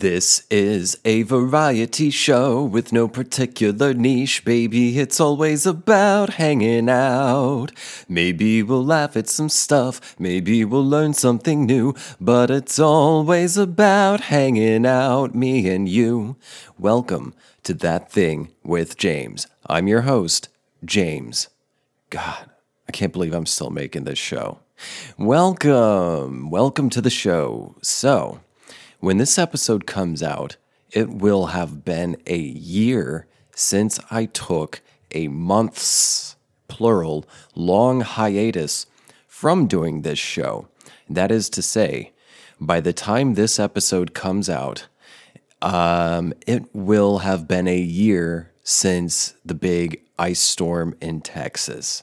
This is a variety show with no particular niche, baby. It's always about hanging out. Maybe we'll laugh at some stuff, maybe we'll learn something new, but it's always about hanging out, me and you. Welcome to That Thing with James. I'm your host, James. God, I can't believe I'm still making this show. Welcome, welcome to the show. So, when this episode comes out, it will have been a year since I took a month's, plural, long hiatus from doing this show. That is to say, by the time this episode comes out, um, it will have been a year since the big ice storm in Texas.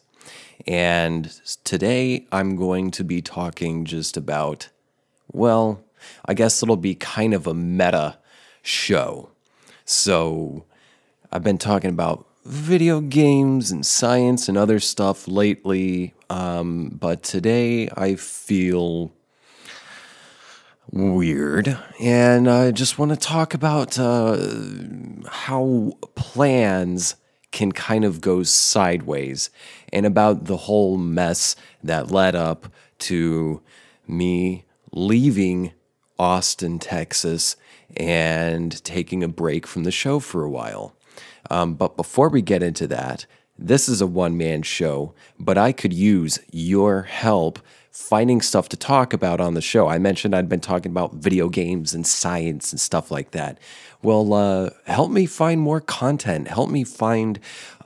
And today I'm going to be talking just about, well, I guess it'll be kind of a meta show. So I've been talking about video games and science and other stuff lately, um, but today I feel weird and I just want to talk about uh, how plans can kind of go sideways and about the whole mess that led up to me leaving Austin, Texas, and taking a break from the show for a while. Um, but before we get into that, this is a one man show, but I could use your help finding stuff to talk about on the show. I mentioned I'd been talking about video games and science and stuff like that. Well, uh, help me find more content. Help me find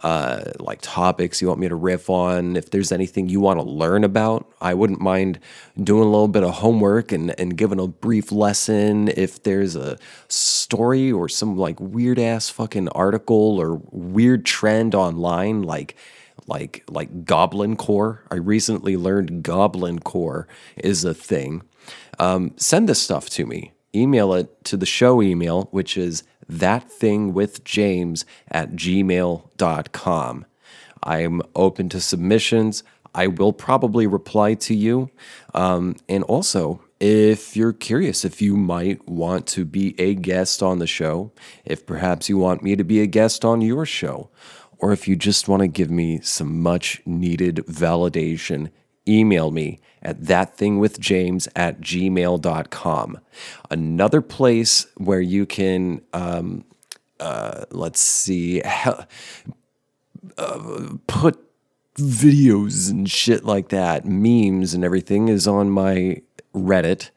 uh, like topics you want me to riff on. If there's anything you want to learn about, I wouldn't mind doing a little bit of homework and, and giving a brief lesson. If there's a story or some like weird ass fucking article or weird trend online, like like like Goblin Core. I recently learned Goblin Core is a thing. Um, send this stuff to me. Email it to the show email, which is thatthingwithjames at gmail.com. I'm open to submissions. I will probably reply to you. Um, and also, if you're curious, if you might want to be a guest on the show, if perhaps you want me to be a guest on your show, or if you just want to give me some much needed validation, email me at thatthingwithjames at gmail.com. Another place where you can, um, uh, let's see, uh, put videos and shit like that, memes and everything is on my Reddit,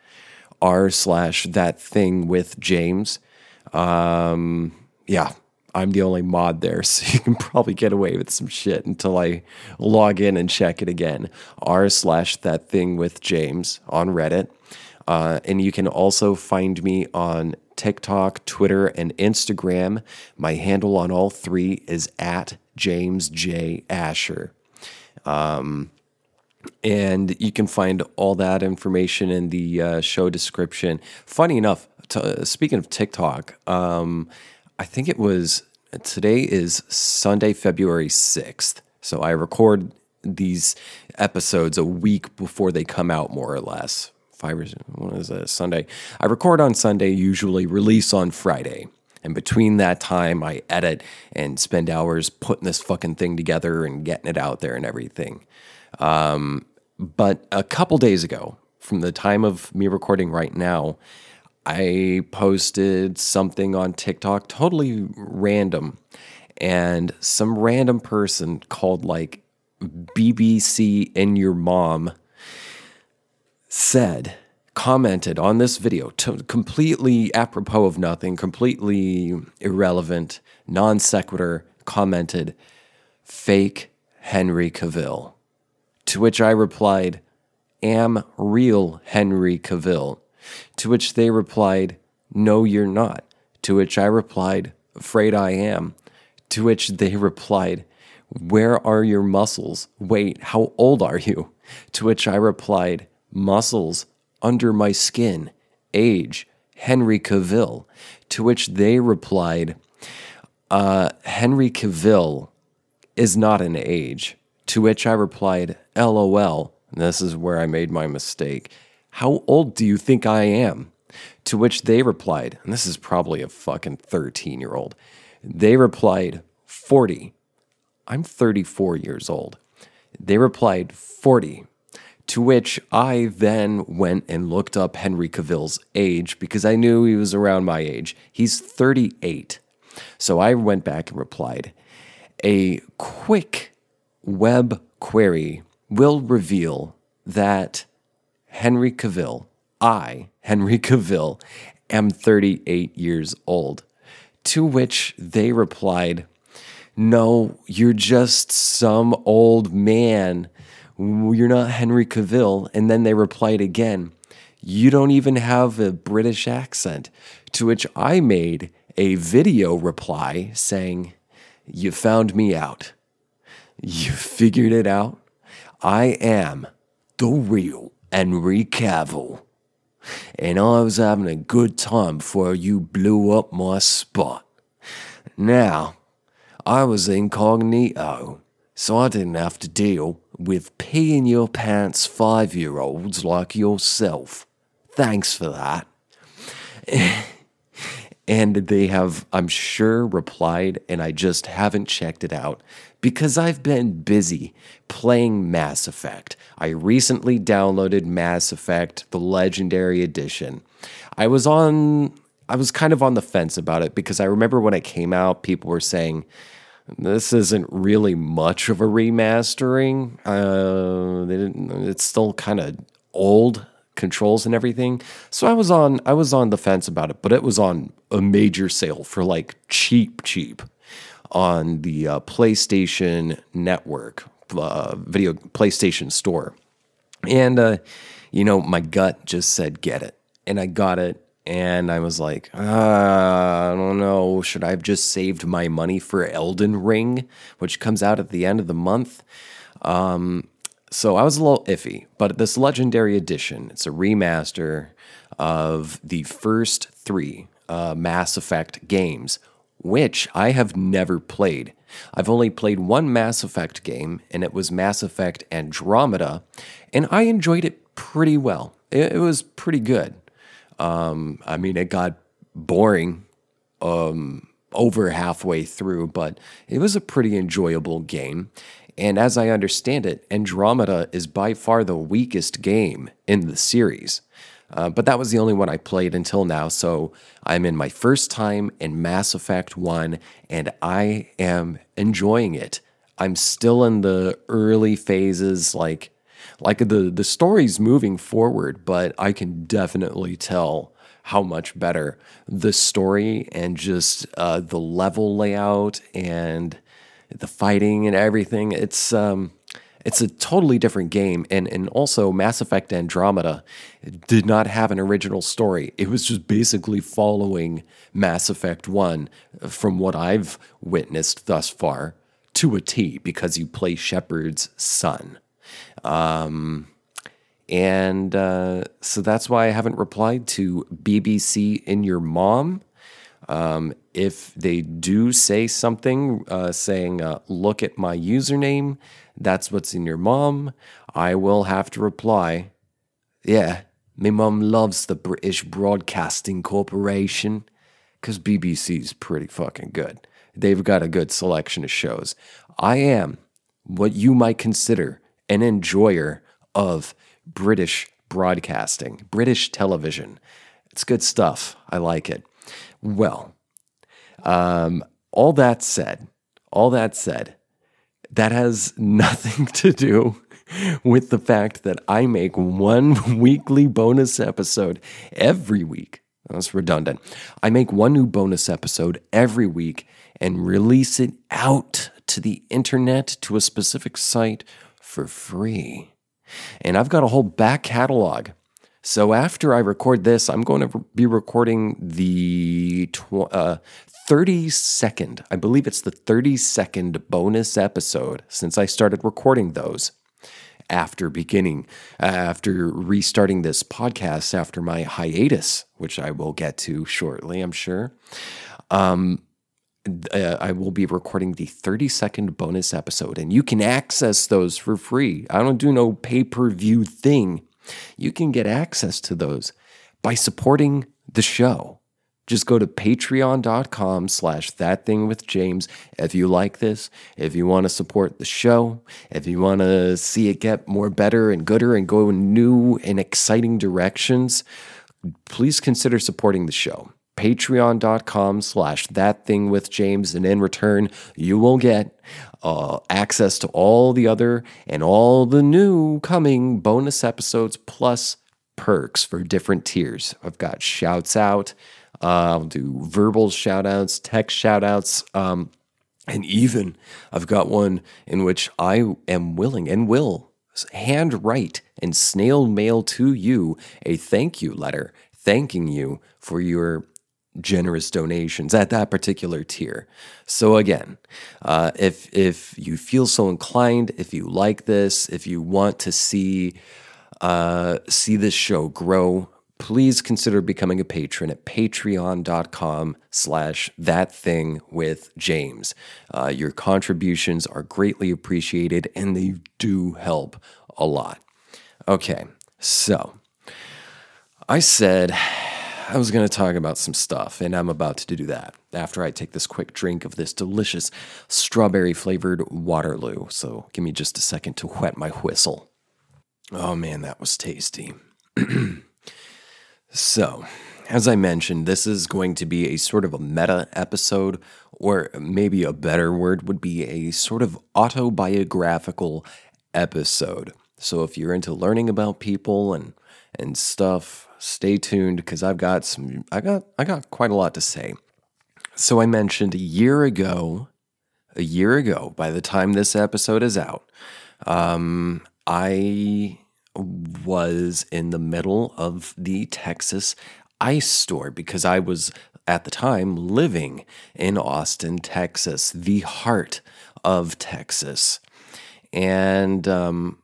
r slash that thing with James. Um, yeah, I'm the only mod there, so you can probably get away with some shit until I log in and check it again. R slash that thing with James on Reddit. Uh, and you can also find me on TikTok, Twitter, and Instagram. My handle on all three is at James J. Asher. Um, and you can find all that information in the uh, show description. Funny enough, uh, speaking of TikTok, um, I think it was today is Sunday, February 6th. So I record these episodes a week before they come out, more or less. Five or what is it? Sunday. I record on Sunday, usually release on Friday. And between that time, I edit and spend hours putting this fucking thing together and getting it out there and everything. Um, but a couple days ago, from the time of me recording right now, I posted something on TikTok, totally random, and some random person called like BBC and your mom said, commented on this video, completely apropos of nothing, completely irrelevant, non sequitur, commented, fake Henry Cavill. To which I replied, am real Henry Cavill. To which they replied, No, you're not. To which I replied, Afraid I am. To which they replied, Where are your muscles? Wait, how old are you? To which I replied, Muscles under my skin. Age, Henry Cavill. To which they replied, uh, Henry Cavill is not an age. To which I replied, LOL. This is where I made my mistake. How old do you think I am? To which they replied, and this is probably a fucking 13 year old, they replied, 40. I'm 34 years old. They replied, 40. To which I then went and looked up Henry Cavill's age because I knew he was around my age. He's 38. So I went back and replied, A quick web query will reveal that Henry Cavill, I, Henry Cavill, am 38 years old. To which they replied, No, you're just some old man you're not Henry Cavill. And then they replied again, You don't even have a British accent. To which I made a video reply saying, You found me out. You figured it out. I am the real Henry Cavill. And I was having a good time before you blew up my spot. Now, I was incognito, so I didn't have to deal with pee in your pants five year olds like yourself. Thanks for that. and they have, I'm sure, replied, and I just haven't checked it out because I've been busy playing Mass Effect. I recently downloaded Mass Effect, the Legendary Edition. I was on, I was kind of on the fence about it because I remember when it came out, people were saying, this isn't really much of a remastering. Uh, it's still kind of old controls and everything. So I was on I was on the fence about it, but it was on a major sale for like cheap cheap on the uh, PlayStation Network uh, video PlayStation Store, and uh, you know my gut just said get it, and I got it, and I was like, uh, I don't know, should I have just saved my money for Elden Ring, which comes out at the end of the month? Um, so I was a little iffy, but this Legendary Edition, it's a remaster of the first three uh, Mass Effect games, which I have never played. I've only played one Mass Effect game, and it was Mass Effect Andromeda, and I enjoyed it pretty well. It, it was pretty good. Um, I mean, it got boring um, over halfway through, but it was a pretty enjoyable game. And as I understand it, Andromeda is by far the weakest game in the series. Uh, but that was the only one I played until now. So I'm in my first time in Mass Effect 1, and I am enjoying it. I'm still in the early phases, like like the the story's moving forward, but I can definitely tell how much better the story and just uh, the level layout and the fighting and everything. It's um, it's a totally different game, and and also Mass Effect Andromeda did not have an original story. It was just basically following Mass Effect One, from what I've witnessed thus far, to a T, because you play Shepard's son. Um, and uh, so that's why I haven't replied to BBC in your mom. Um, if they do say something uh, saying, uh, look at my username, that's what's in your mom, I will have to reply, yeah, my mom loves the British Broadcasting Corporation because BBC's pretty fucking good. They've got a good selection of shows. I am what you might consider an enjoyer of British broadcasting, British television. It's good stuff. I like it. Well, um, all that said, all that said, that has nothing to do with the fact that I make one weekly bonus episode every week. That's redundant. I make one new bonus episode every week and release it out to the internet to a specific site for free. And I've got a whole back catalog. So after I record this, I'm going to be recording the tw- uh, 32nd, I believe it's the 32nd bonus episode since I started recording those after beginning, after restarting this podcast after my hiatus, which I will get to shortly, I'm sure. Um, uh, I will be recording the 30 second bonus episode, and you can access those for free. I don't do no pay per view thing. You can get access to those by supporting the show. Just go to patreon.com slash that thing with James if you like this, if you want to support the show, if you want to see it get more better and gooder and go in new and exciting directions, please consider supporting the show. Patreon.com slash that thing with James, and in return, you will get uh, access to all the other and all the new coming bonus episodes plus perks for different tiers. I've got shouts out uh, I'll do verbal shout outs, text shout outs. Um, and even I've got one in which I am willing and will handwrite and snail mail to you a thank you letter thanking you for your generous donations at that particular tier. So again, uh, if if you feel so inclined, if you like this, if you want to see uh, see this show grow, please consider becoming a patron at patreon.com slash that thing with james uh, your contributions are greatly appreciated and they do help a lot okay so i said i was going to talk about some stuff and i'm about to do that after i take this quick drink of this delicious strawberry flavored waterloo. So give me just a second to wet my whistle. Oh man that was tasty. So, as I mentioned, this is going to be a sort of a meta episode, or maybe a better word would be a sort of autobiographical episode. So, if you're into learning about people and and stuff, stay tuned because I've got some I got I got quite a lot to say. So I mentioned a year ago, a year ago, by the time this episode is out, um, I was in the middle of the Texas ice store because I was at the time living in Austin, Texas, the heart of Texas. And um,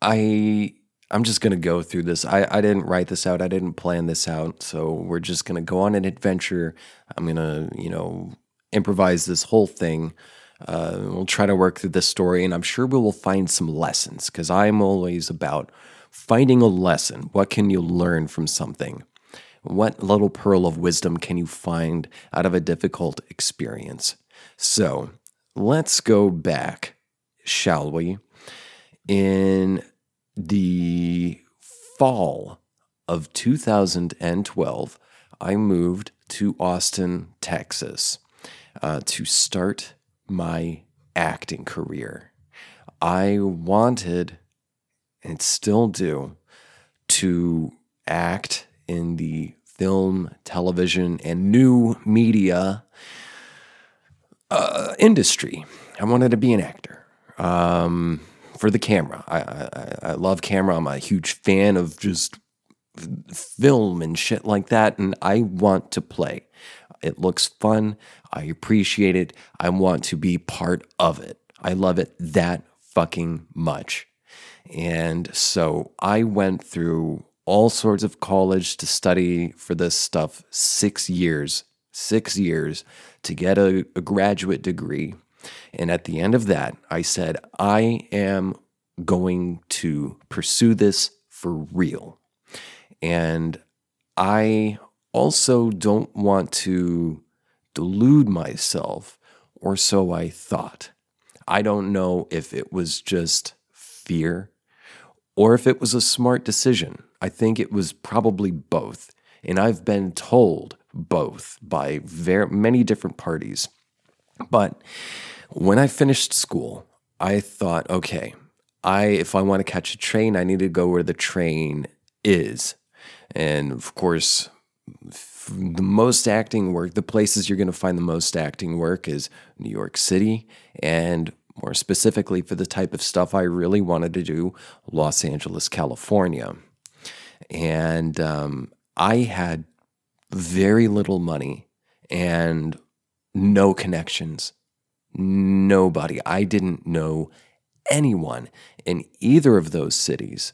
I I'm just gonna go through this. I, I didn't write this out. I didn't plan this out. So we're just gonna go on an adventure. I'm gonna, you know, improvise this whole thing. Uh, we'll try to work through this story, and I'm sure we will find some lessons because I'm always about finding a lesson. What can you learn from something? What little pearl of wisdom can you find out of a difficult experience? So let's go back, shall we? In the fall of 2012, I moved to Austin, Texas uh, to start my acting career. I wanted, and still do, to act in the film, television, and new media uh, industry. I wanted to be an actor um, for the camera. I, I, I love camera. I'm a huge fan of just film and shit like that, and I want to play. It looks fun. I appreciate it. I want to be part of it. I love it that fucking much. And so I went through all sorts of college to study for this stuff six years, six years to get a, a graduate degree. And at the end of that, I said, I am going to pursue this for real. And I also don't want to delude myself, or so I thought. I don't know if it was just fear or if it was a smart decision. I think it was probably both. And I've been told both by very many different parties. But when I finished school, I thought, okay, I if I want to catch a train, I need to go where the train is. And of course, the most acting work, the places you're going to find the most acting work is New York City, and more specifically for the type of stuff I really wanted to do, Los Angeles, California. And um, I had very little money and no connections, nobody. I didn't know anyone in either of those cities.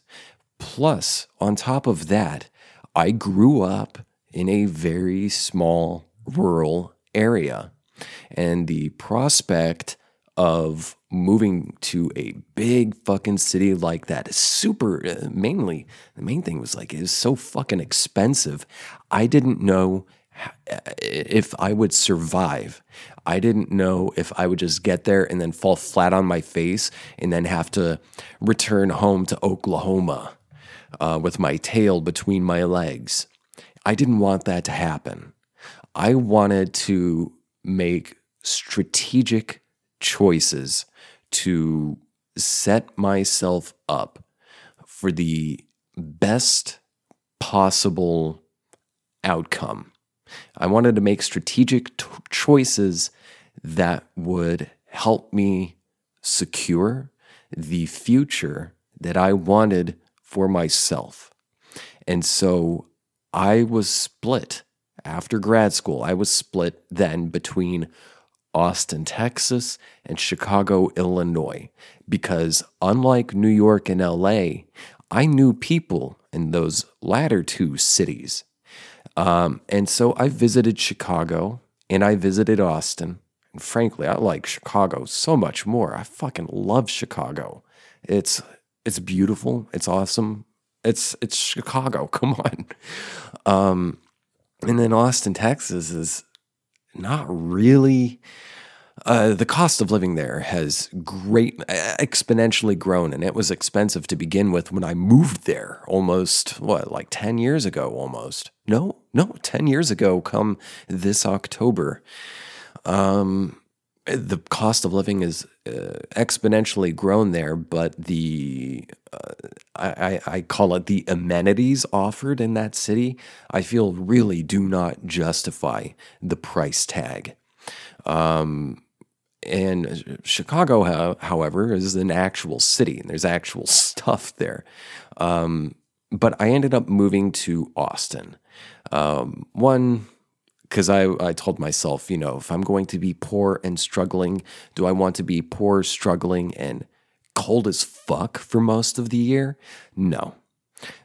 Plus, on top of that, I grew up in a very small rural area. And the prospect of moving to a big fucking city like that is super uh, mainly the main thing was like it was so fucking expensive i didn't know if i would survive i didn't know if i would just get there and then fall flat on my face and then have to return home to oklahoma uh, with my tail between my legs i didn't want that to happen i wanted to make strategic choices to set myself up for the best possible outcome. I wanted to make strategic t- choices that would help me secure the future that I wanted for myself. And so I was split after grad school. I was split then between Austin, Texas, and Chicago, Illinois, because unlike New York and LA, I knew people in those latter two cities. Um, and so I visited Chicago and I visited Austin. And frankly, I like Chicago so much more. I fucking love Chicago. It's it's beautiful. It's awesome. It's it's Chicago. Come on. Um, and then Austin, Texas is not really. Uh, the cost of living there has great exponentially grown, and it was expensive to begin with when I moved there almost what like ten years ago, almost. No, no, ten years ago. Come this October, um, the cost of living is uh, exponentially grown there, but the uh, I, I call it the amenities offered in that city, I feel really do not justify the price tag. Um, and Chicago, however, is an actual city, and there's actual stuff there. Um, but I ended up moving to Austin. Um, one because I, I told myself, you know, if I'm going to be poor and struggling, do I want to be poor, struggling, and cold as fuck for most of the year? No.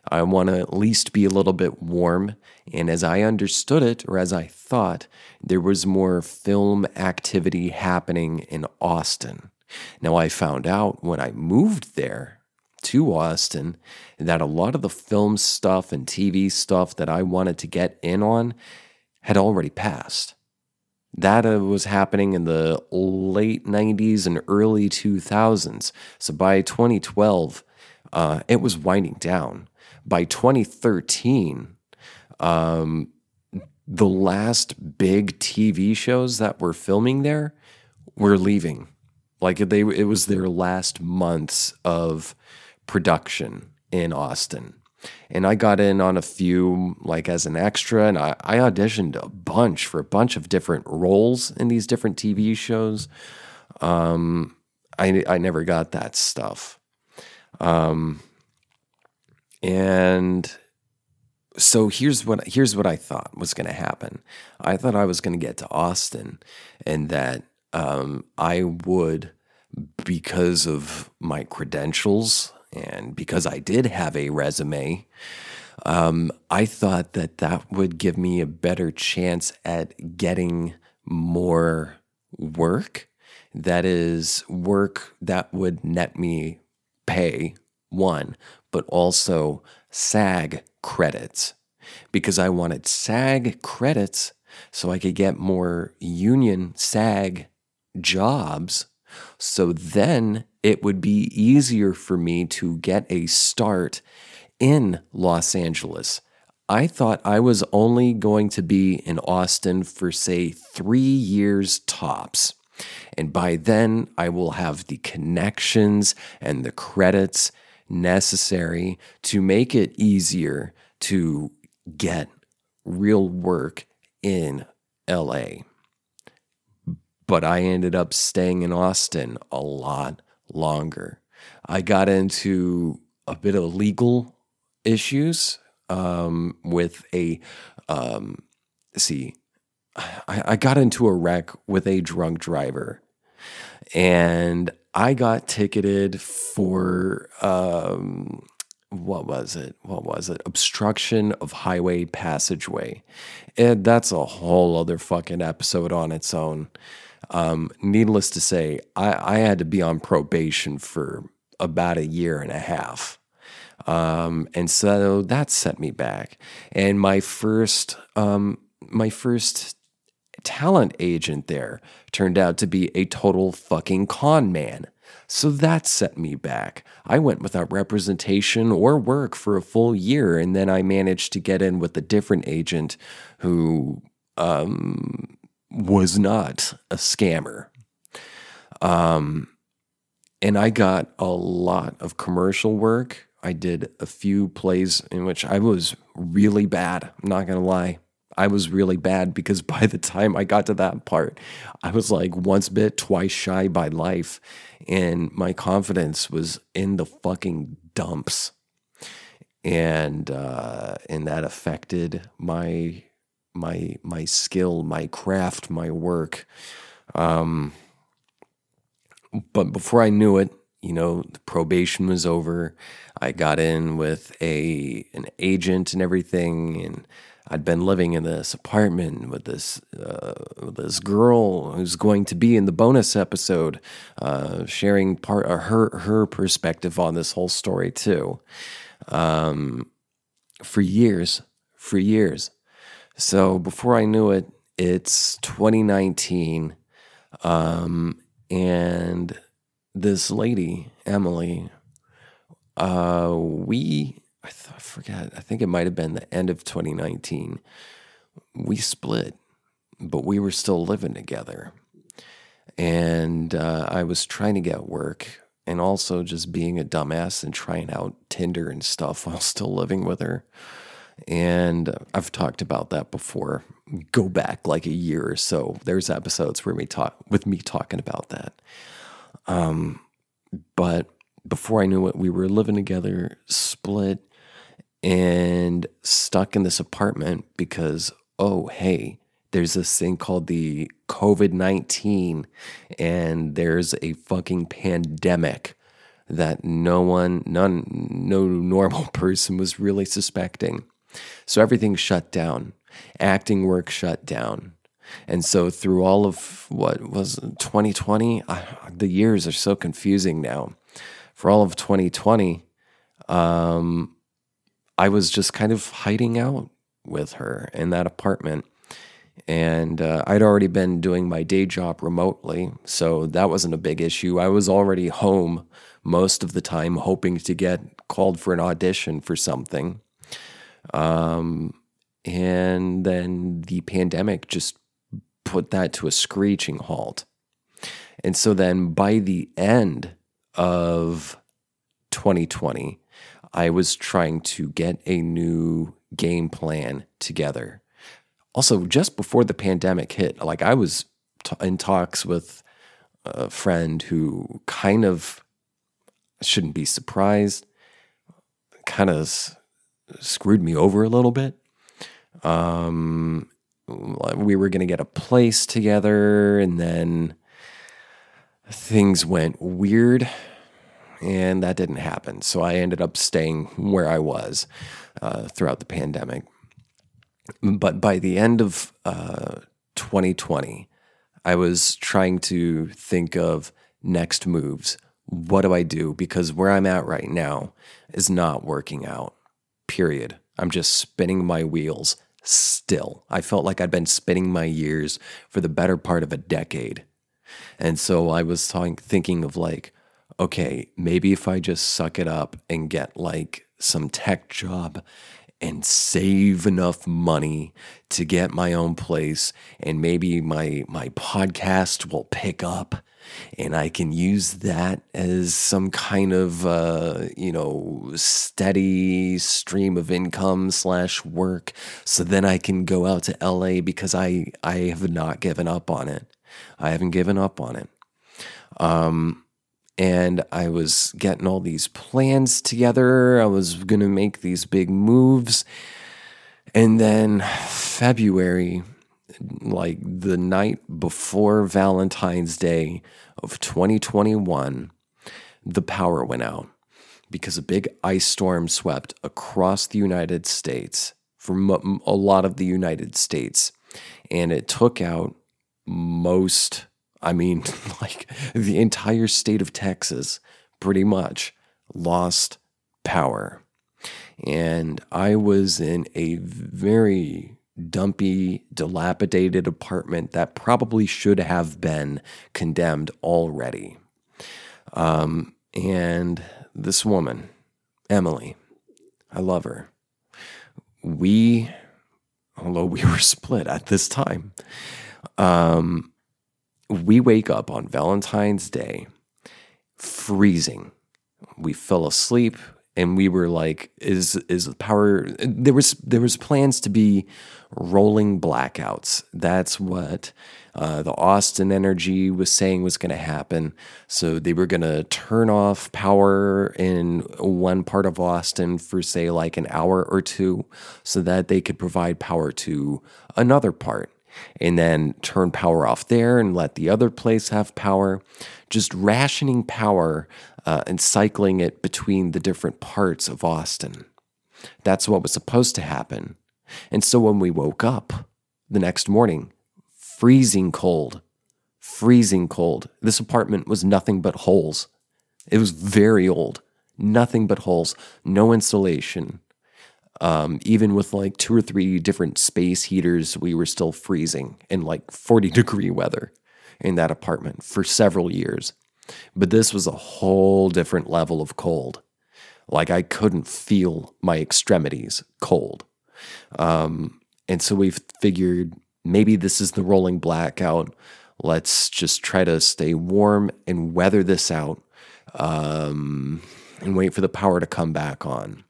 I want to at least be a little bit warm. And as I understood it, or as I thought, there was more film activity happening in Austin. Now, I found out when I moved there to Austin that a lot of the film stuff and TV stuff that I wanted to get in on had already passed. That uh, was happening in the late 90s and early 2000s. So by 2012, uh, it was winding down. By 2013, um, the last big TV shows that were filming there were leaving. Like they, it was their last months of production in Austin. And I got in on a few, like as an extra, and I, I auditioned a bunch for a bunch of different roles in these different TV shows. Um, I, I never got that stuff. Um, and so here's what here's what I thought was going to happen. I thought I was going to get to Austin, and that um, I would, because of my credentials and because I did have a resume, um, I thought that that would give me a better chance at getting more work. That is, work that would net me pay, one, but also SAG credits because I wanted SAG credits so I could get more union SAG jobs. So then it would be easier for me to get a start in Los Angeles. I thought I was only going to be in Austin for, say, three years tops. And by then, I will have the connections and the credits necessary to make it easier to get real work in LA. But I ended up staying in Austin a lot longer. I got into a bit of legal issues um, with a, um, see, I, I got into a wreck with a drunk driver and I got ticketed for, um, what was it? What was it? Obstruction of highway passageway. And that's a whole other fucking episode on its own. Um, needless to say, I, I had to be on probation for about a year and a half. Um, and so that set me back. And my first, um, my first talent agent there turned out to be a total fucking con man. So that set me back. I went without representation or work for a full year, and then I managed to get in with a different agent who um, was not a scammer. Um, and I got a lot of commercial work. I did a few plays in which I was really bad. I'm not going to lie. I was really bad because by the time I got to that part, I was like once bit, twice shy by life. And my confidence was in the fucking dumps. And uh, and that affected my my my skill, my craft, my work. Um, but before I knew it, you know, the probation was over. I got in with a an agent and everything, and I'd been living in this apartment with this uh, with this girl who's going to be in the bonus episode, uh, sharing part of her her perspective on this whole story too. Um, for years, for years. So before I knew it, it's 2019, um, and this lady Emily, uh, we I, th- I forget. I think it might have been the end of 2019. We split, but we were still living together. And uh, I was trying to get work and also just being a dumbass and trying out Tinder and stuff while still living with her. And I've talked about that before. Go back like a year or so. There's episodes where we talk with me talking about that. Um, but before I knew it, we were living together, split, and stuck in this apartment because, oh, hey, there's this thing called the COVID 19, and there's a fucking pandemic that no one, none, no normal person was really suspecting. So everything shut down, acting work shut down. And so through all of what was 2020, the years are so confusing now. For all of 2020, um, I was just kind of hiding out with her in that apartment. And uh, I'd already been doing my day job remotely, so that wasn't a big issue. I was already home most of the time, hoping to get called for an audition for something. Um, and then the pandemic just put that to a screeching halt. And so then by the end of 2020, I was trying to get a new game plan together. Also, just before the pandemic hit, like I was t- in talks with a friend who kind of shouldn't be surprised, kind of s- screwed me over a little bit. Um, we were going to get a place together, and then things went weird and that didn't happen. So I ended up staying where I was uh, throughout the pandemic. But by the end of uh, 2020, I was trying to think of next moves. What do I do? Because where I'm at right now is not working out, period. I'm just spinning my wheels still. I felt like I'd been spinning my years for the better part of a decade. And so I was thinking of like, okay, maybe if I just suck it up and get like some tech job and save enough money to get my own place and maybe my my podcast will pick up and I can use that as some kind of uh, you know steady stream of income slash work. So then I can go out to LA because I I have not given up on it. I haven't given up on it. Um, and I was getting all these plans together. I was going to make these big moves. And then February, like the night before Valentine's Day of 2021, the power went out because a big ice storm swept across the United States from a lot of the United States. And it took out most I mean, like the entire state of Texas pretty much lost power. And I was in a very dumpy, dilapidated apartment that probably should have been condemned already. Um, and this woman, Emily, I love her. We, although we were split at this time, um, we wake up on Valentine's Day freezing. We fell asleep and we were like is is power there was there was plans to be rolling blackouts. That's what uh, the austin energy was saying was going to happen. So they were going to turn off power in one part of austin for say like an hour or two so that they could provide power to another part and then turn power off there and let the other place have power just rationing power uh, and cycling it between the different parts of Austin. That's what was supposed to happen. And so when we woke up the next morning, freezing cold, freezing cold. This apartment was nothing but holes. It was very old, nothing but holes, no insulation. Um, even with like two or three different space heaters, we were still freezing in like 40 degree weather in that apartment for several years. But this was a whole different level of cold. Like I couldn't feel my extremities cold. Um, and so we figured maybe this is the rolling blackout. Let's just try to stay warm and weather this out um, and wait for the power to come back on.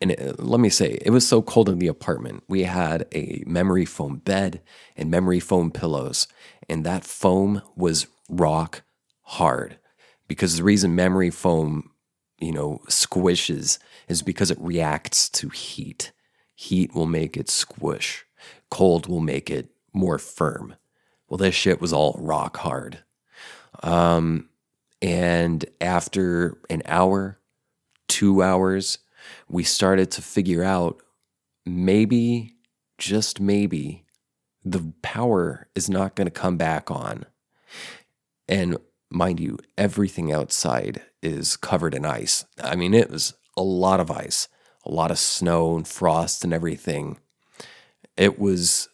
And it, let me say, it was so cold in the apartment. We had a memory foam bed and memory foam pillows, and that foam was rock hard because the reason memory foam, you know, squishes is because it reacts to heat. Heat will make it squish. Cold will make it more firm. Well, this shit was all rock hard. Um, and after an hour, two hours, we started to figure out maybe, just maybe, the power is not going to come back on. And mind you, everything outside is covered in ice. I mean, it was a lot of ice, a lot of snow and frost and everything. It was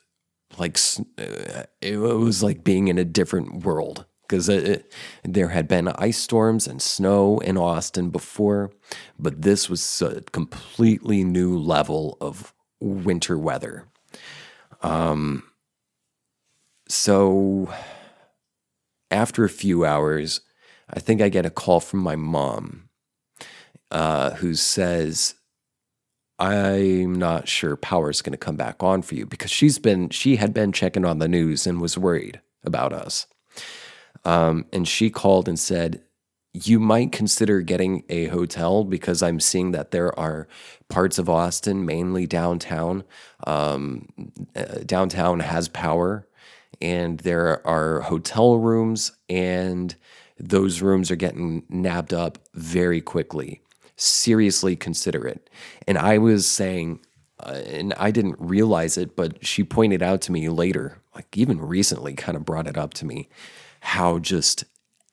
like uh, it was like being in a different world because there had been ice storms and snow in Austin before, but this was a completely new level of winter weather. Um, so after a few hours, I think I get a call from my mom uh, who says, I'm not sure power's going to come back on for you because she's been she had been checking on the news and was worried about us. Um, and she called and said, You might consider getting a hotel because I'm seeing that there are parts of Austin, mainly downtown. Um, uh, downtown has power, and there are hotel rooms, and those rooms are getting nabbed up very quickly. Seriously consider it. And I was saying, uh, and I didn't realize it, but she pointed out to me later, like even recently, kind of brought it up to me how just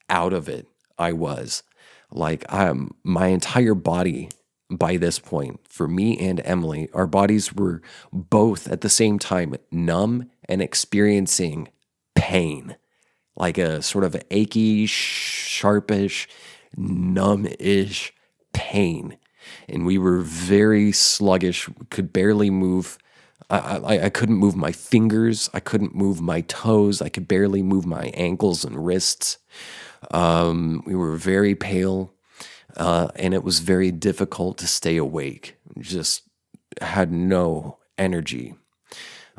out of it I was. Like um, my entire body by this point, for me and Emily, our bodies were both at the same time numb and experiencing pain, like a sort of achy, sharpish, numb-ish pain. And we were very sluggish, could barely move I, I, I couldn't move my fingers. I couldn't move my toes. I could barely move my ankles and wrists. Um, we were very pale, uh, and it was very difficult to stay awake. Just had no energy.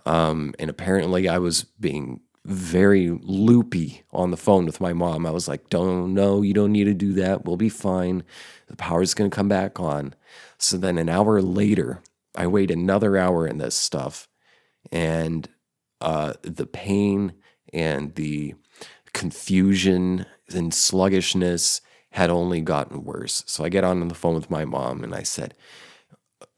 Um, and apparently, I was being very loopy on the phone with my mom. I was like, don't know, you don't need to do that. We'll be fine. The power's going to come back on. So then an hour later, I wait another hour in this stuff, and uh, the pain and the confusion and sluggishness had only gotten worse. So I get on the phone with my mom and I said,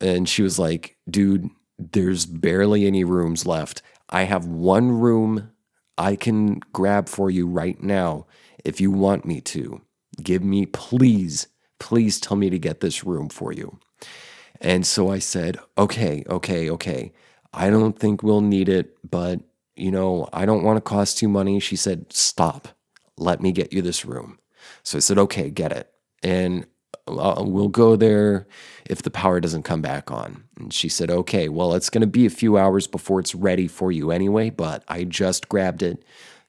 and she was like, dude, there's barely any rooms left. I have one room I can grab for you right now if you want me to. Give me, please, please tell me to get this room for you. And so I said, okay, okay, okay. I don't think we'll need it, but you know, I don't want to cost you money. She said, stop. Let me get you this room. So I said, okay, get it. And uh, we'll go there if the power doesn't come back on. And she said, okay, well, it's going to be a few hours before it's ready for you anyway, but I just grabbed it.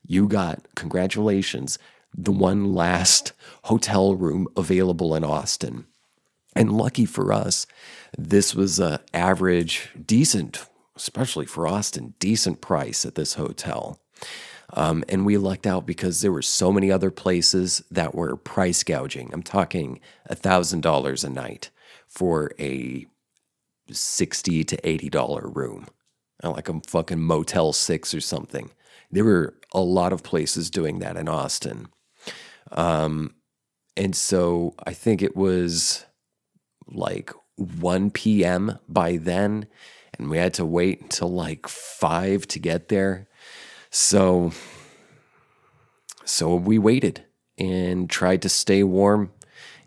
You got, congratulations, the one last hotel room available in Austin. And lucky for us, this was a average, decent, especially for Austin, decent price at this hotel. Um, and we lucked out because there were so many other places that were price gouging. I'm talking $1,000 a night for a 60 to $80 room, like a fucking Motel 6 or something. There were a lot of places doing that in Austin. Um, and so I think it was like 1 p.m. by then, and we had to wait until like 5 to get there. So so we waited and tried to stay warm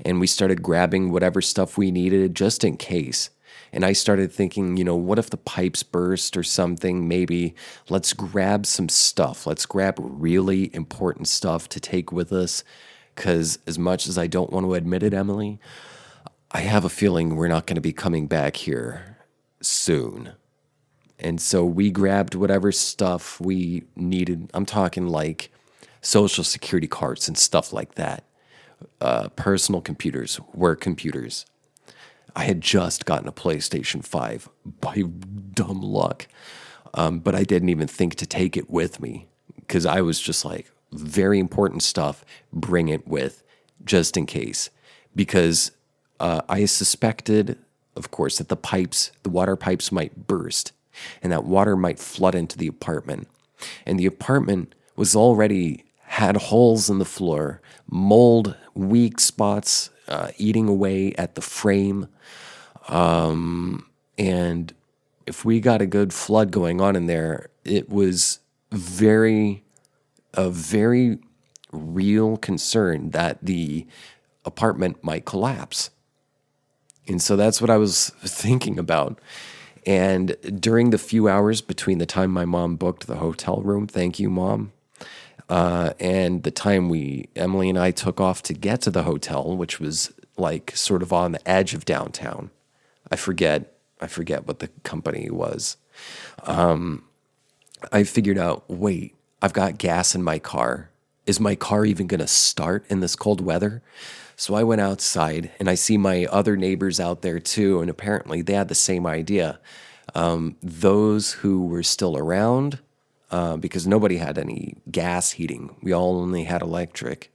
and we started grabbing whatever stuff we needed just in case. And I started thinking, you know, what if the pipes burst or something? Maybe let's grab some stuff. Let's grab really important stuff to take with us. Because as much as I don't want to admit it, Emily, I have a feeling we're not going to be coming back here soon. And so we grabbed whatever stuff we needed. I'm talking like social security cards and stuff like that, uh, personal computers, work computers. I had just gotten a PlayStation 5 by dumb luck, um, but I didn't even think to take it with me because I was just like, very important stuff, bring it with just in case. Because uh, I suspected, of course, that the pipes, the water pipes might burst and that water might flood into the apartment. And the apartment was already had holes in the floor, mold, weak spots uh, eating away at the frame. Um, and if we got a good flood going on in there, it was very, a very real concern that the apartment might collapse. And so that's what I was thinking about. And during the few hours between the time my mom booked the hotel room, thank you, mom, uh, and the time we, Emily and I, took off to get to the hotel, which was like sort of on the edge of downtown. I forget, I forget what the company was. Um, I figured out, wait, I've got gas in my car. Is my car even going to start in this cold weather? So I went outside and I see my other neighbors out there too. And apparently they had the same idea. Um, those who were still around, uh, because nobody had any gas heating, we all only had electric.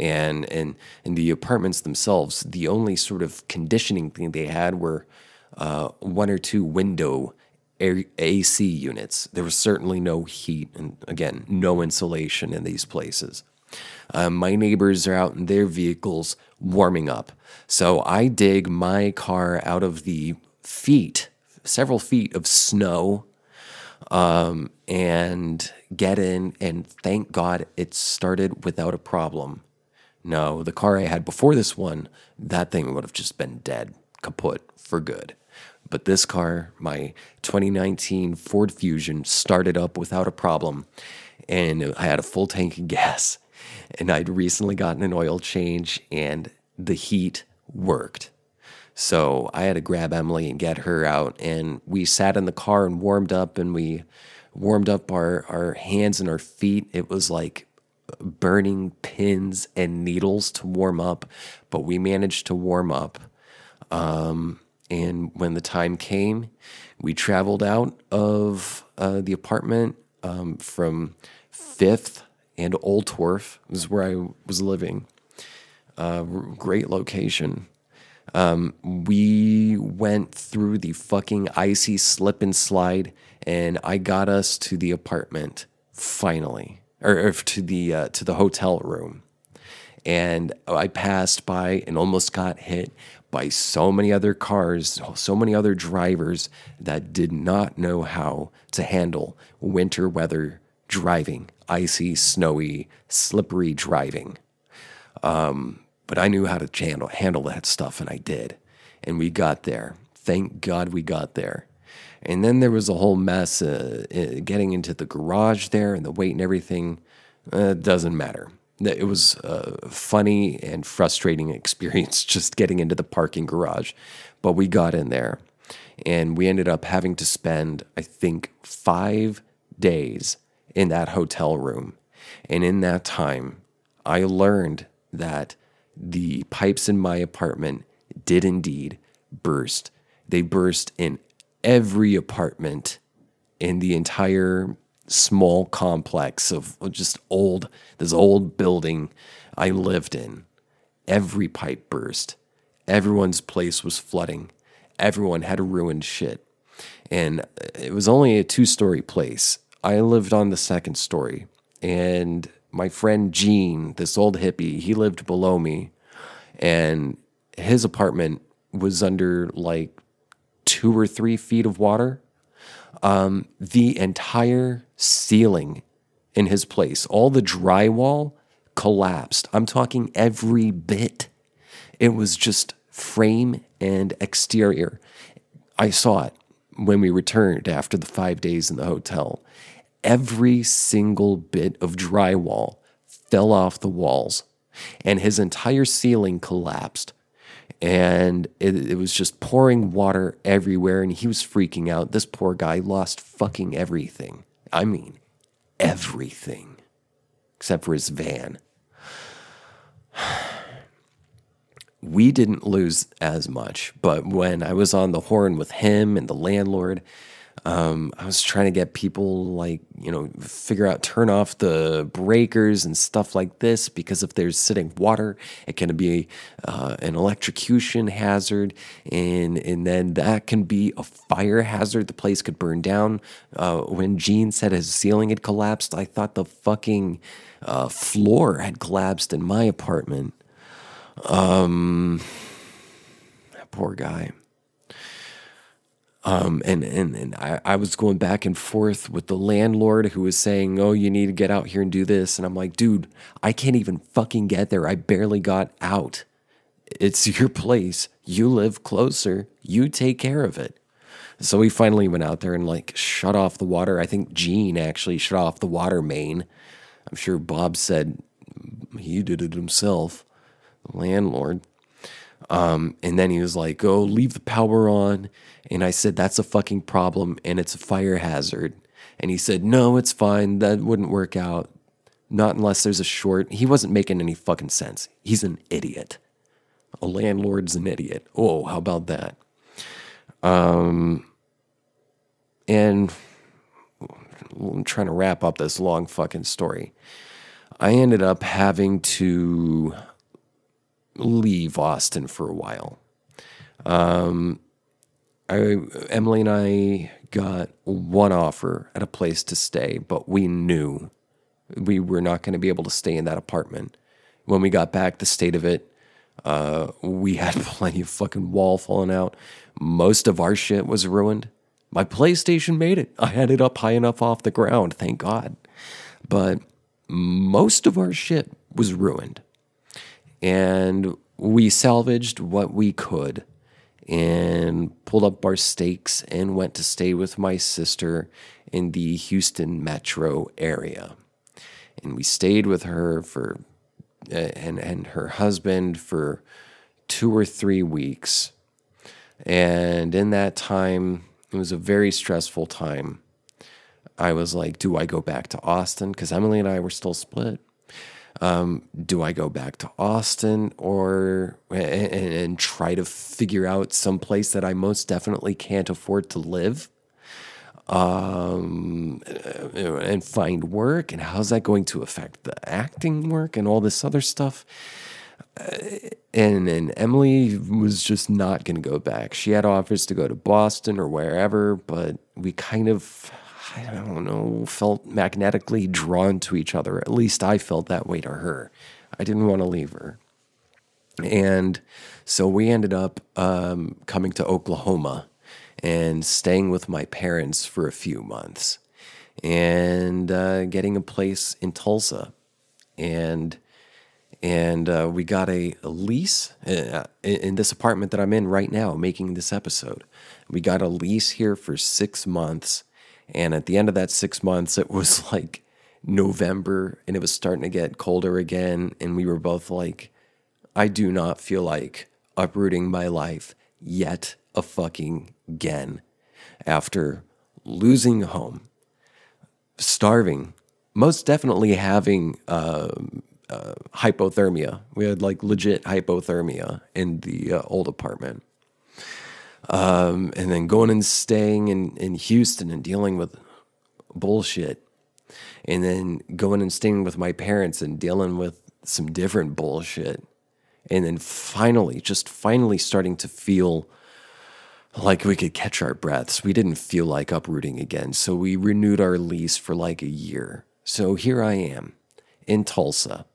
And, and in the apartments themselves, the only sort of conditioning thing they had were uh, one or two window AC units. There was certainly no heat, and again, no insulation in these places. Uh, my neighbors are out in their vehicles warming up. So I dig my car out of the feet, several feet of snow, um, and get in. And thank God it started without a problem. No, the car I had before this one, that thing would have just been dead, kaput for good. But this car, my 2019 Ford Fusion, started up without a problem. And I had a full tank of gas and I'd recently gotten an oil change and the heat worked. So I had to grab Emily and get her out. And we sat in the car and warmed up and we warmed up our, our hands and our feet. It was like burning pins and needles to warm up, but we managed to warm up. Um, and when the time came, we traveled out of uh, the apartment um, from Fifth and Oltorf is where I was living. Uh, great location. Um, we went through the fucking icy slip and slide, and I got us to the apartment finally, or, or to the uh, to the hotel room. And I passed by and almost got hit by so many other cars, so many other drivers that did not know how to handle winter weather driving, icy, snowy, slippery driving. Um, but I knew how to handle, handle that stuff, and I did. And we got there. Thank God we got there. And then there was a whole mess uh, uh, getting into the garage there and the wait and everything. Uh, doesn't matter. It was a funny and frustrating experience just getting into the parking garage. But we got in there and we ended up having to spend, I think, five days in that hotel room. And in that time, I learned that the pipes in my apartment did indeed burst. They burst in every apartment in the entire small complex of just old, this old building I lived in. Every pipe burst. Everyone's place was flooding. Everyone had ruined shit. And it was only a two story place. I lived on the second story. And my friend Gene, this old hippie, he lived below me. And his apartment was under like two or three feet of water. Um, the entire ceiling in his place, all the drywall collapsed. I'm talking every bit. It was just frame and exterior. I saw it when we returned after the five days in the hotel. Every single bit of drywall fell off the walls, and his entire ceiling collapsed. And it, it was just pouring water everywhere, and he was freaking out. This poor guy lost fucking everything. I mean, everything, except for his van. we didn't lose as much, but when I was on the horn with him and the landlord, um, I was trying to get people like, you know, figure out, turn off the breakers and stuff like this because if there's sitting water, it can be uh, an electrocution hazard. And, and then that can be a fire hazard. The place could burn down. Uh, when Gene said his ceiling had collapsed, I thought the fucking uh, floor had collapsed in my apartment. Um, poor guy. Um, and and, and I, I was going back and forth with the landlord who was saying, Oh, you need to get out here and do this. And I'm like, Dude, I can't even fucking get there. I barely got out. It's your place. You live closer. You take care of it. So we finally went out there and like shut off the water. I think Gene actually shut off the water main. I'm sure Bob said he did it himself landlord. Um, and then he was like, "Oh, leave the power on." And I said, "That's a fucking problem, and it's a fire hazard." And he said, "No, it's fine. That wouldn't work out. Not unless there's a short." He wasn't making any fucking sense. He's an idiot. A landlord's an idiot. Oh, how about that? Um, and I'm trying to wrap up this long fucking story. I ended up having to leave Austin for a while. Um, I, Emily and I got one offer at a place to stay, but we knew we were not going to be able to stay in that apartment. When we got back, the state of it, uh, we had plenty of fucking wall falling out. Most of our shit was ruined. My PlayStation made it. I had it up high enough off the ground, thank God. But most of our shit was ruined and we salvaged what we could and pulled up our stakes and went to stay with my sister in the Houston metro area. And we stayed with her for uh, and and her husband for two or three weeks. And in that time, it was a very stressful time. I was like, do I go back to Austin? Because Emily and I were still split. Um, do I go back to Austin or and, and try to figure out some place that I most definitely can't afford to live? um, and find work, and how's that going to affect the acting work and all this other stuff? Uh, and and Emily was just not going to go back. She had offers to go to Boston or wherever, but we kind of I don't know, felt magnetically drawn to each other. At least I felt that way to her. I didn't want to leave her. And so we ended up um, coming to Oklahoma and staying with my parents for a few months. and uh, getting a place in Tulsa, and and uh, we got a, a lease uh, in, in this apartment that I'm in right now, making this episode. We got a lease here for six months, and at the end of that six months, it was like November, and it was starting to get colder again, and we were both like, I do not feel like uprooting my life yet a fucking again after losing home, starving, most definitely having uh, uh, hypothermia. We had like legit hypothermia in the uh, old apartment. Um, and then going and staying in, in Houston and dealing with bullshit. And then going and staying with my parents and dealing with some different bullshit. And then finally, just finally starting to feel like we could catch our breaths. We didn't feel like uprooting again. So we renewed our lease for like a year. So here I am in Tulsa.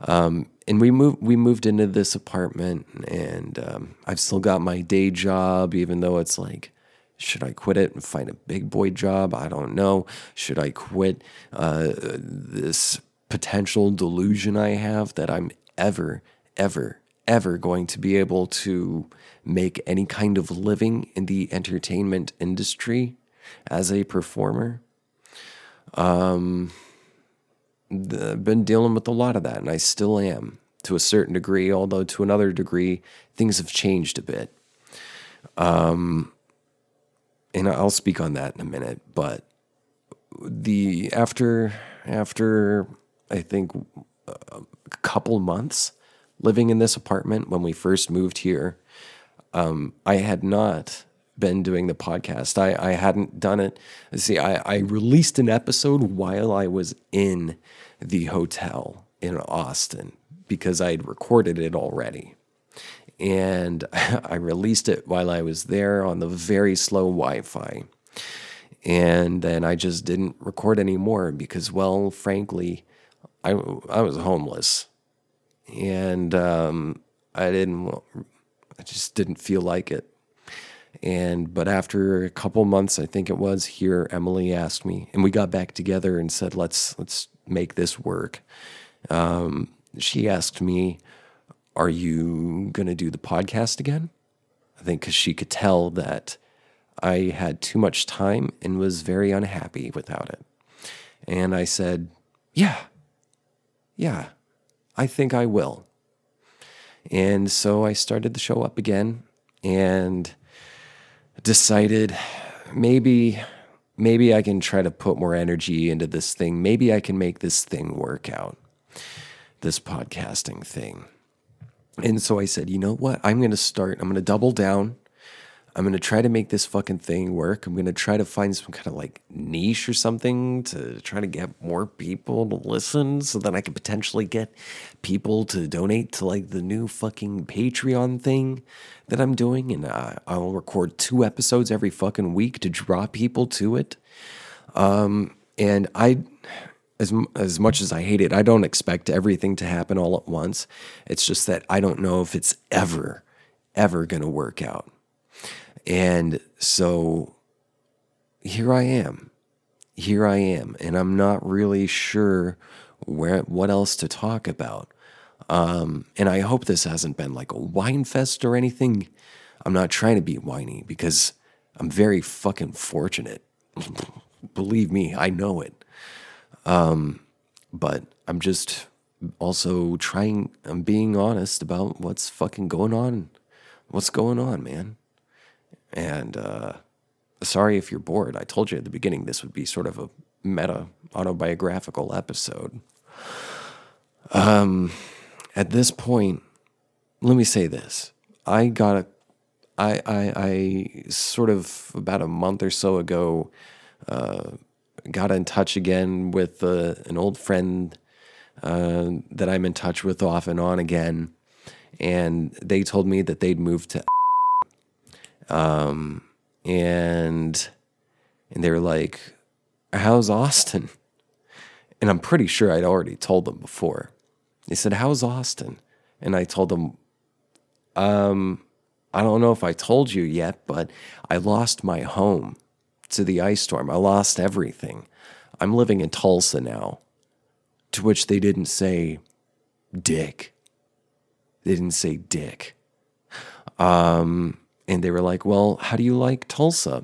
Um, and we moved we moved into this apartment and um, I've still got my day job, even though it's like should I quit it and find a big boy job? I don't know. Should I quit uh, this potential delusion I have that I'm ever, ever, ever going to be able to make any kind of living in the entertainment industry as a performer. Um, I've been dealing with a lot of that, and I still am to a certain degree, although to another degree, things have changed a bit. Um, and I'll speak on that in a minute, but the after after I think a couple months living in this apartment when we first moved here, um, I had not been doing the podcast. I, I hadn't done it. See, I, I released an episode while I was in the hotel in Austin because I had recorded it already. And I released it while I was there on the very slow Wi Fi. And then I just didn't record anymore because, well, frankly, I, I was homeless. And um, I didn't, I just didn't feel like it. And but after a couple months, I think it was here, Emily asked me, and we got back together and said, "Let's let's make this work." Um, she asked me, "Are you gonna do the podcast again?" I think because she could tell that I had too much time and was very unhappy without it. And I said, "Yeah, yeah, I think I will." And so I started the show up again, and decided maybe maybe I can try to put more energy into this thing. Maybe I can make this thing work out. This podcasting thing. And so I said, you know what? I'm going to start. I'm going to double down. I'm to try to make this fucking thing work. I'm to try to find some kind of like niche or something to try to get more people to listen so that I could potentially get people to donate to like the new fucking Patreon thing that I'm doing. And uh, I'll record two episodes every fucking week to draw people to it. Um, and I, as, as much as I hate it, I don't expect everything to happen all at once. It's just that I don't know if it's ever, ever going to work out. And so here I am. Here I am. And I'm not really sure where what else to talk about. Um, and I hope this hasn't been like a whine fest or anything. I'm not trying to be whiny because I'm very fucking fortunate. Believe me, I know it. Um, but I'm just also trying, I'm being honest about what's fucking going on. What's going on, man? And uh, sorry if you're bored. I told you at the beginning this would be sort of a meta autobiographical episode. Um, at this point, let me say this. I got a, I, I, I sort of about a month or so ago, uh, got in touch again with uh, an old friend uh, that I'm in touch with off and on again. And they told me that they'd moved to um, and and they were like, "How's Austin?" And I'm pretty sure I'd already told them before. They said, "How's Austin?" And I told them, "Um, I don't know if I told you yet, but I lost my home to the ice storm. I lost everything. I'm living in Tulsa now. To which they didn't say dick. They didn't say dick. Um, and they were like, Well, how do you like Tulsa?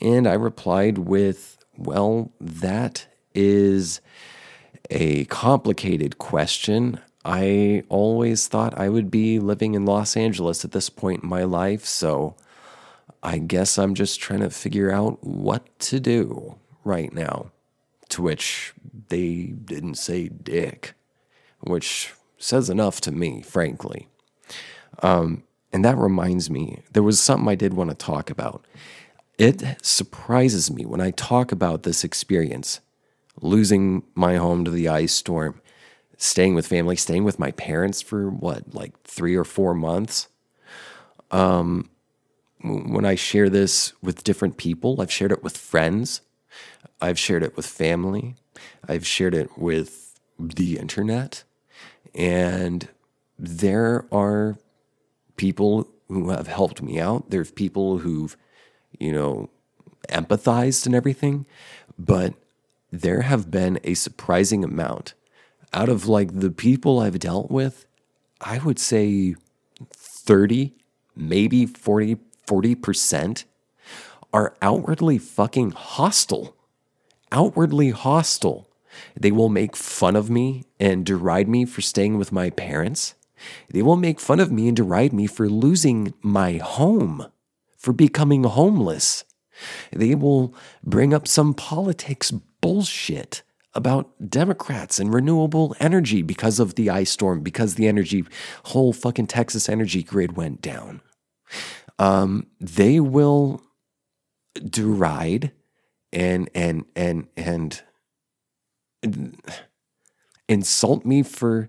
And I replied with, Well, that is a complicated question. I always thought I would be living in Los Angeles at this point in my life, so I guess I'm just trying to figure out what to do right now. To which they didn't say dick, which says enough to me, frankly. Um, and that reminds me, there was something I did want to talk about. It surprises me when I talk about this experience losing my home to the ice storm, staying with family, staying with my parents for what, like three or four months. Um, when I share this with different people, I've shared it with friends, I've shared it with family, I've shared it with the internet, and there are people who have helped me out. There's people who've, you know, empathized and everything, but there have been a surprising amount out of like the people I've dealt with, I would say 30, maybe 40, 40% are outwardly fucking hostile. Outwardly hostile. They will make fun of me and deride me for staying with my parents. They will make fun of me and deride me for losing my home, for becoming homeless. They will bring up some politics bullshit about Democrats and renewable energy because of the ice storm, because the energy, whole fucking Texas energy grid went down. Um, they will deride and and and and insult me for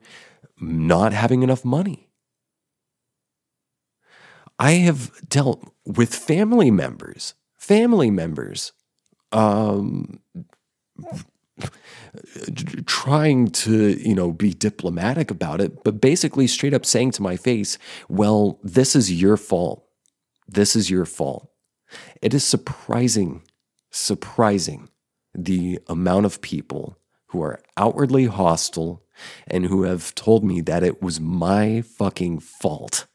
not having enough money. I have dealt with family members, family members, um, trying to, you know, be diplomatic about it, but basically straight up saying to my face, well, this is your fault. This is your fault. It is surprising, surprising the amount of people who are outwardly hostile and who have told me that it was my fucking fault.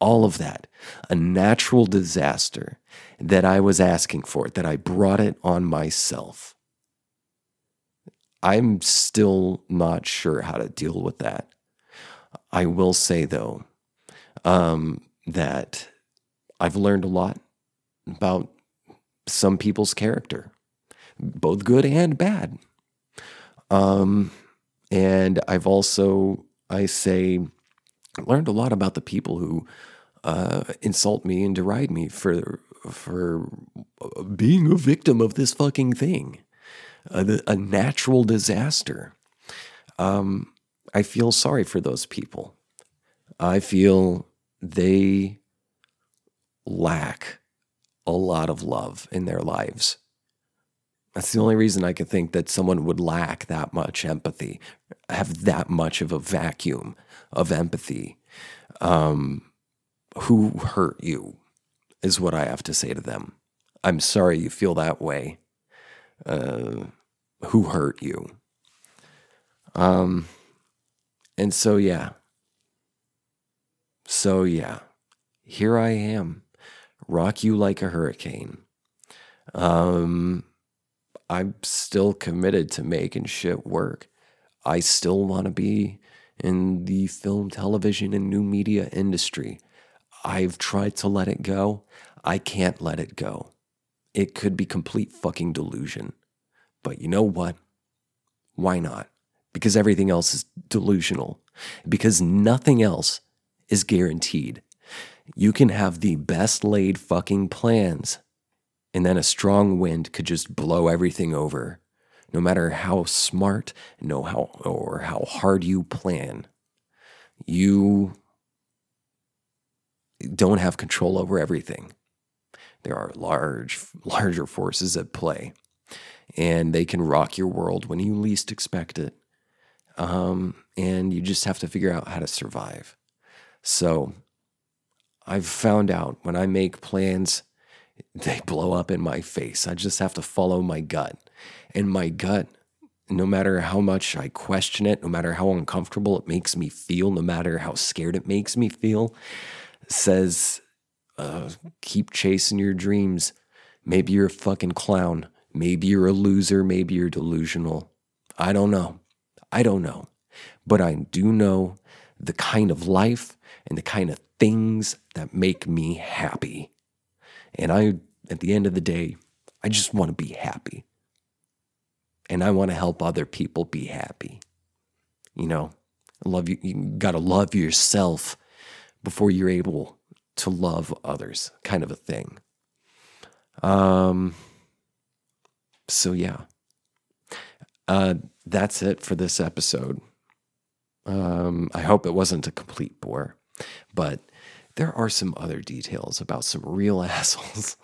All of that, a natural disaster that I was asking for, that I brought it on myself. I'm still not sure how to deal with that. I will say, though, um, that I've learned a lot about some people's character, both good and bad. Um, and I've also, I say, learned a lot about the people who uh, insult me and deride me for for being a victim of this fucking thing a, a natural disaster. Um, I feel sorry for those people. I feel they lack a lot of love in their lives. That's the only reason I can think that someone would lack that much empathy, have that much of a vacuum of empathy. Um, who hurt you is what I have to say to them. I'm sorry you feel that way uh, who hurt you. Um, and so, yeah. So, yeah, here I am, rock you like a hurricane. Um, I'm still committed to making shit work. I still want to be in the film, television, and new media industry. I've tried to let it go. I can't let it go. It could be complete fucking delusion. But you know what? Why not? Because everything else is delusional. Because nothing else is guaranteed. You can have the best laid fucking plans, and then a strong wind could just blow everything over. No matter how smart, no how or how hard you plan, you don't have control over everything. There are large, larger forces at play, and they can rock your world when you least expect it. Um, and you just have to figure out how to survive. So I've found out when I make plans they blow up in my face. I just have to follow my gut. And my gut, no matter how much I question it, no matter how uncomfortable it makes me feel, no matter how scared it makes me feel, says, uh, keep chasing your dreams. Maybe you're a fucking clown. Maybe you're a loser. Maybe you're delusional. I don't know. I don't know. But I do know the kind of life and the kind of things that make me happy. And I, at the end of the day, I just want to be happy. And I want to help other people be happy. You know, love you, you got to love yourself before you're able to love others, kind of a thing. Um, so yeah, uh, that's it for this episode. Um, I hope it wasn't a complete bore, but there are some other details about some real assholes,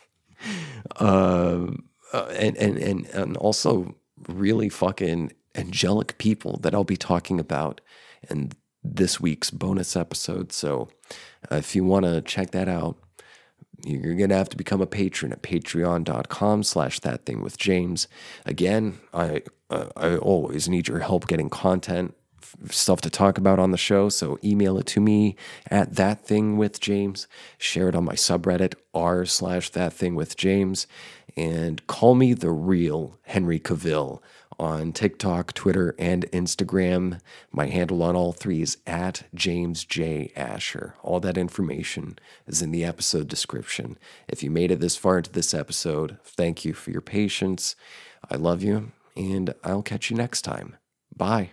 um, uh, and, and and and also really fucking angelic people that I'll be talking about in this week's bonus episode. So, uh, if you want to check that out, you're going to have to become a patron at patreon.com slash that thing with james. Again i uh, i always need your help getting content stuff to talk about on the show so email it to me at that thing with james share it on my subreddit r slash that thing with james and call me the real henry cavill on TikTok, Twitter, and Instagram. My handle on all three is at James J. Asher. All that information is in the episode description. If you made it this far into this episode, thank you for your patience. I love you, and I'll catch you next time. Bye.